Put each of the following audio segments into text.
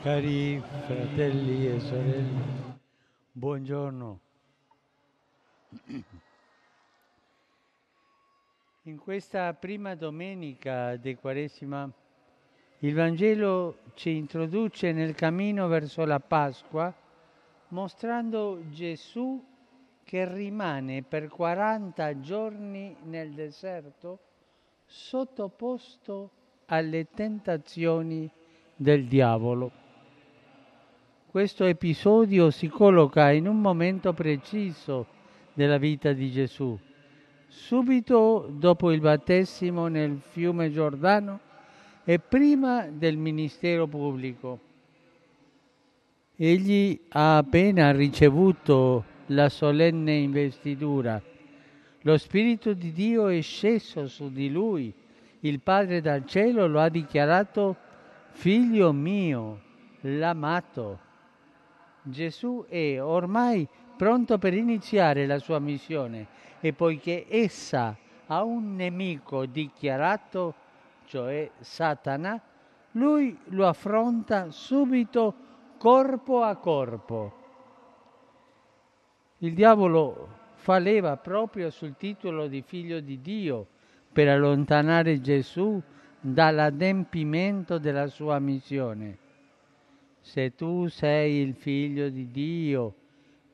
Cari fratelli e sorelle, buongiorno. In questa prima domenica di Quaresima il Vangelo ci introduce nel cammino verso la Pasqua mostrando Gesù che rimane per 40 giorni nel deserto sottoposto alle tentazioni del diavolo. Questo episodio si colloca in un momento preciso della vita di Gesù, subito dopo il battesimo nel fiume Giordano e prima del ministero pubblico. Egli ha appena ricevuto la solenne investitura. Lo Spirito di Dio è sceso su di lui. Il Padre dal cielo lo ha dichiarato figlio mio, l'amato. Gesù è ormai pronto per iniziare la sua missione e poiché essa ha un nemico dichiarato, cioè Satana, lui lo affronta subito corpo a corpo. Il diavolo fa leva proprio sul titolo di figlio di Dio per allontanare Gesù dall'adempimento della sua missione se tu sei il figlio di Dio,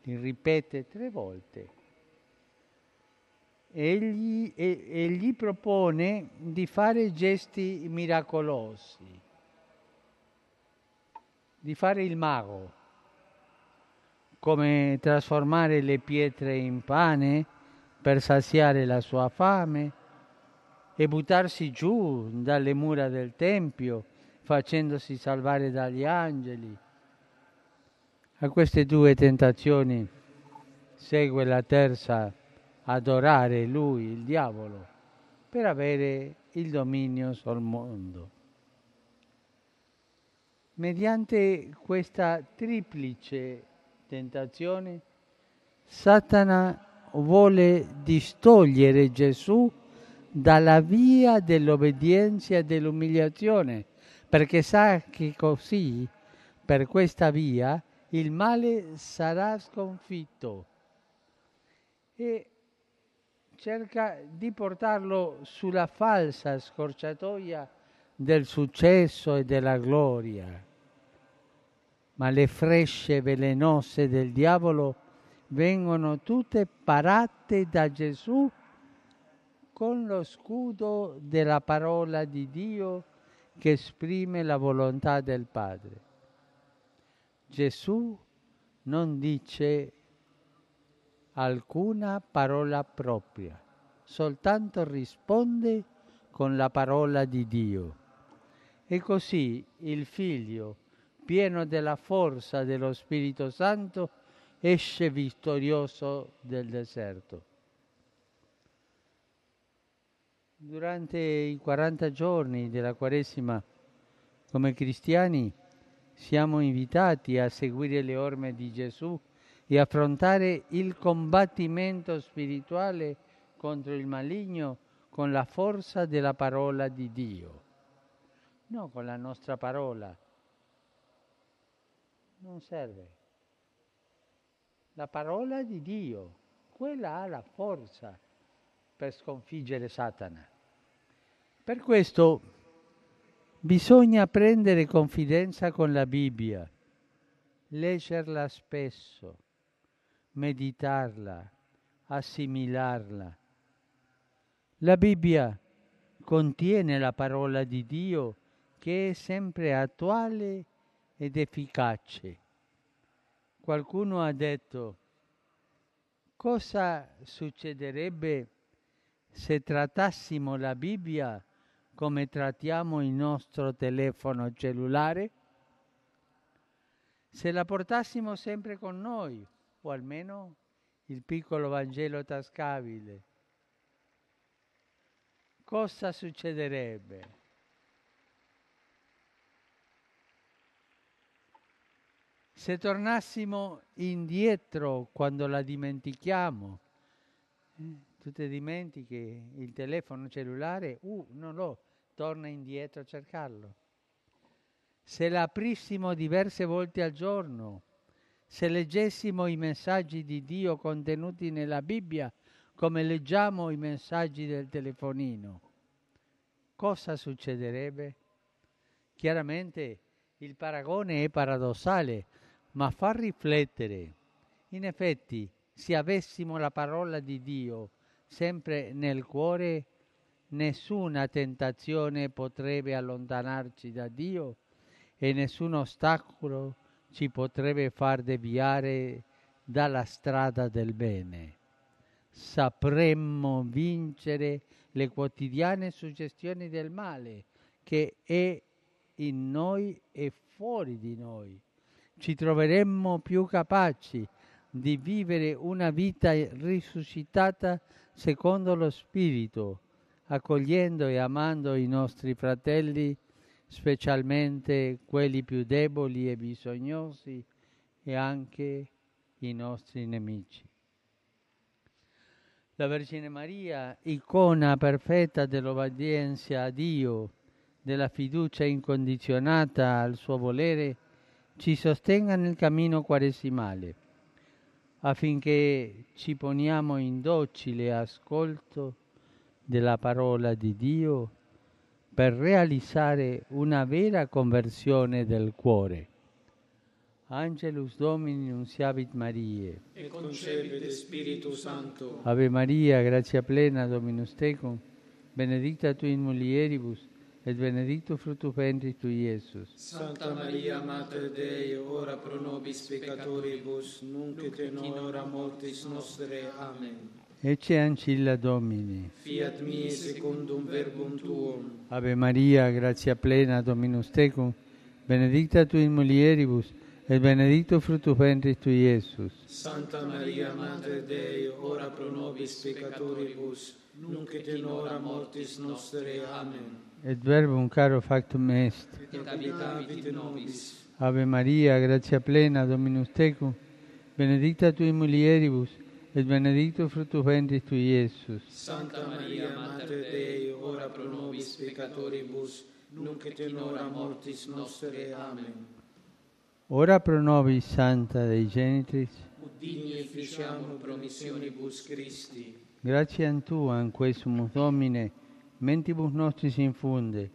li ripete tre volte. Egli, e, e gli propone di fare gesti miracolosi, di fare il mago, come trasformare le pietre in pane per saziare la sua fame e buttarsi giù dalle mura del Tempio facendosi salvare dagli angeli. A queste due tentazioni segue la terza, adorare lui, il diavolo, per avere il dominio sul mondo. Mediante questa triplice tentazione, Satana vuole distogliere Gesù dalla via dell'obbedienza e dell'umiliazione perché sa che così, per questa via, il male sarà sconfitto e cerca di portarlo sulla falsa scorciatoia del successo e della gloria. Ma le frecce velenose del diavolo vengono tutte parate da Gesù con lo scudo della parola di Dio che esprime la volontà del Padre. Gesù non dice alcuna parola propria, soltanto risponde con la parola di Dio. E così il figlio, pieno della forza dello Spirito Santo, esce vittorioso del deserto. Durante i 40 giorni della Quaresima, come cristiani, siamo invitati a seguire le orme di Gesù e affrontare il combattimento spirituale contro il maligno con la forza della parola di Dio, non con la nostra parola. Non serve. La parola di Dio, quella ha la forza per sconfiggere Satana. Per questo bisogna prendere confidenza con la Bibbia, leggerla spesso, meditarla, assimilarla. La Bibbia contiene la parola di Dio che è sempre attuale ed efficace. Qualcuno ha detto, cosa succederebbe se trattassimo la Bibbia come trattiamo il nostro telefono cellulare? Se la portassimo sempre con noi, o almeno il piccolo Vangelo tascabile, cosa succederebbe? Se tornassimo indietro quando la dimentichiamo, eh, tu ti dimentichi il telefono cellulare, uh, non lo, torna indietro a cercarlo. se la aprissimo diverse volte al giorno, se leggessimo i messaggi di Dio contenuti nella Bibbia come leggiamo i messaggi del telefonino, cosa succederebbe? Chiaramente il paragone è paradossale, ma fa riflettere. In effetti, se avessimo la parola di Dio sempre nel cuore, nessuna tentazione potrebbe allontanarci da Dio e nessun ostacolo ci potrebbe far deviare dalla strada del bene. Sapremmo vincere le quotidiane suggestioni del male che è in noi e fuori di noi. Ci troveremmo più capaci di vivere una vita risuscitata secondo lo Spirito, accogliendo e amando i nostri fratelli, specialmente quelli più deboli e bisognosi e anche i nostri nemici. La Vergine Maria, icona perfetta dell'obbedienza a Dio, della fiducia incondizionata al suo volere, ci sostenga nel cammino quaresimale, affinché ci poniamo in docile ascolto della parola di Dio per realizzare una vera conversione del cuore. Angelus Domini nunciavit Mariae. E concepit Spiritu Santo. Ave Maria, grazia plena, Dominus tecum, benedicta tu in mulieribus, et benedictus fructus ventris tui, Iesus. Santa Maria, Mater Dei, ora pro nobis peccatoribus, nunc et in hora mortis nostre. Amen. Ecce ancilla Domini. Fiat mi secundum verbum tuum. Ave Maria, gratia plena, Dominus tecum, benedicta tu in mulieribus, et benedictus fructus ventris tui, Iesus. Santa Maria, Mater Dei, ora pro nobis peccatoribus, nunc et in hora mortis nostre. Amen. Et verbum caro factum est. Et habitavit nobis. Ave Maria, gratia plena, Dominus tecum, benedicta tu in mulieribus, et benedictus fructus ventris tui, Iesus. Santa Maria, Mater Dei, ora pro nobis peccatoribus, nunc et in hora mortis nostre. Amen. Ora pro nobis, Santa Dei Genitris, Ut digni efficiamur promissionibus Christi. gratiam Tuam, quesumus Domine, mentibus nostris infunde,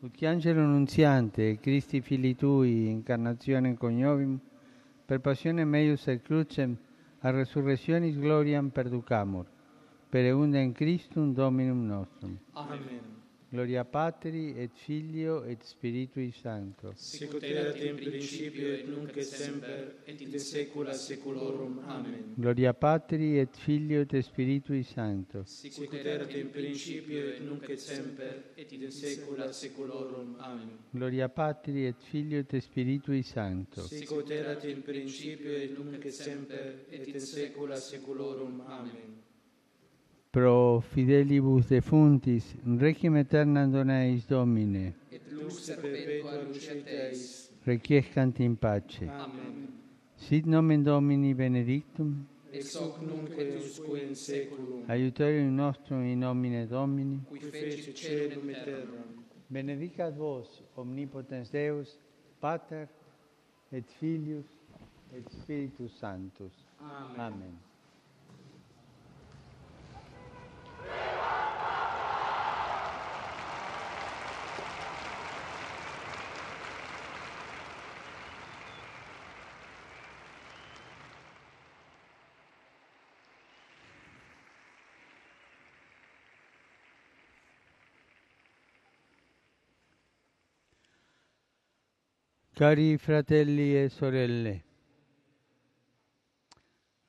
ut che angelo nunziante, Christi Filii Tui, incarnazione coniovim, per passione meius et crucem, a resurrectionis gloriam perducamur, per eundem Christum Dominum nostrum. Amen. Gloria Patri et Filio et Spiritui Sancto. Sicut erat in principio et nunc et semper et in saecula saeculorum. Amen. Gloria Patri et Filio et Spiritui Sancto. Sicut erat in principio et nunc et semper et in saecula saeculorum. Amen. Gloria Patri et Filio et Spiritui Sancto. Sicut erat in principio et nunc et semper et in saecula saeculorum. Amen. pro fidelibus defuntis requiem aeternam donaeis Domine. Et lux perpetua lucet eis, requiescant in pace. Amen. Sit nomen Domini benedictum. Ex hoc nunc et usque in saeculum aiuterium nostrum in nomine Domini. Qui fecit caelum et terram. Benedicat vos omnipotens Deus pater et filius et spiritus sanctus. Amen, amen. Cari fratelli e sorelle,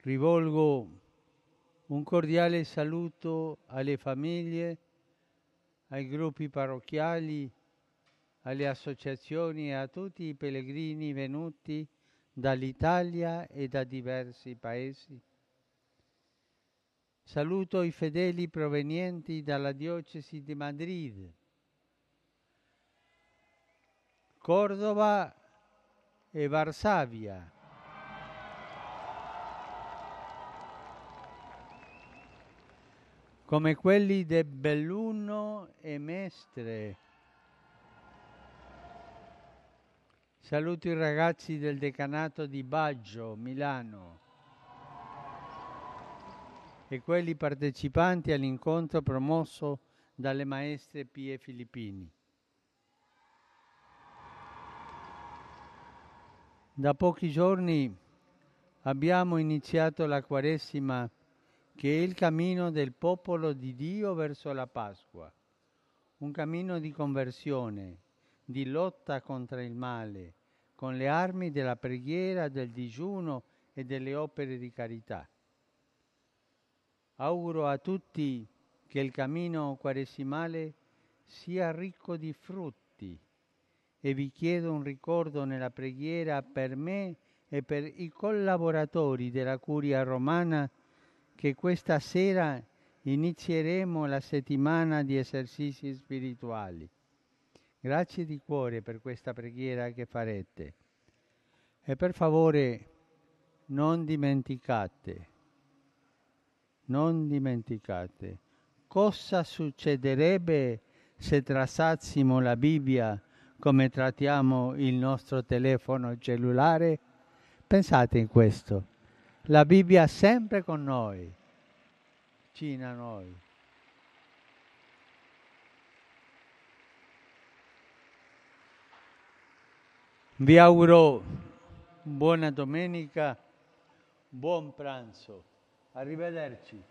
rivolgo un cordiale saluto alle famiglie, ai gruppi parrocchiali, alle associazioni e a tutti i pellegrini venuti dall'Italia e da diversi paesi. Saluto i fedeli provenienti dalla diocesi di Madrid, Cordova e Varsavia. come quelli di Belluno e Mestre. Saluto i ragazzi del decanato di Baggio, Milano e quelli partecipanti all'incontro promosso dalle maestre Pie Filippini. Da pochi giorni abbiamo iniziato la Quaresima che è il cammino del popolo di Dio verso la Pasqua, un cammino di conversione, di lotta contro il male, con le armi della preghiera, del digiuno e delle opere di carità. Auguro a tutti che il cammino quaresimale sia ricco di frutti e vi chiedo un ricordo nella preghiera per me e per i collaboratori della Curia Romana che questa sera inizieremo la settimana di esercizi spirituali. Grazie di cuore per questa preghiera che farete. E per favore non dimenticate, non dimenticate cosa succederebbe se trattassimo la Bibbia come trattiamo il nostro telefono cellulare? Pensate in questo. La Bibbia è sempre con noi, vicino a noi. Vi auguro buona domenica, buon pranzo. Arrivederci.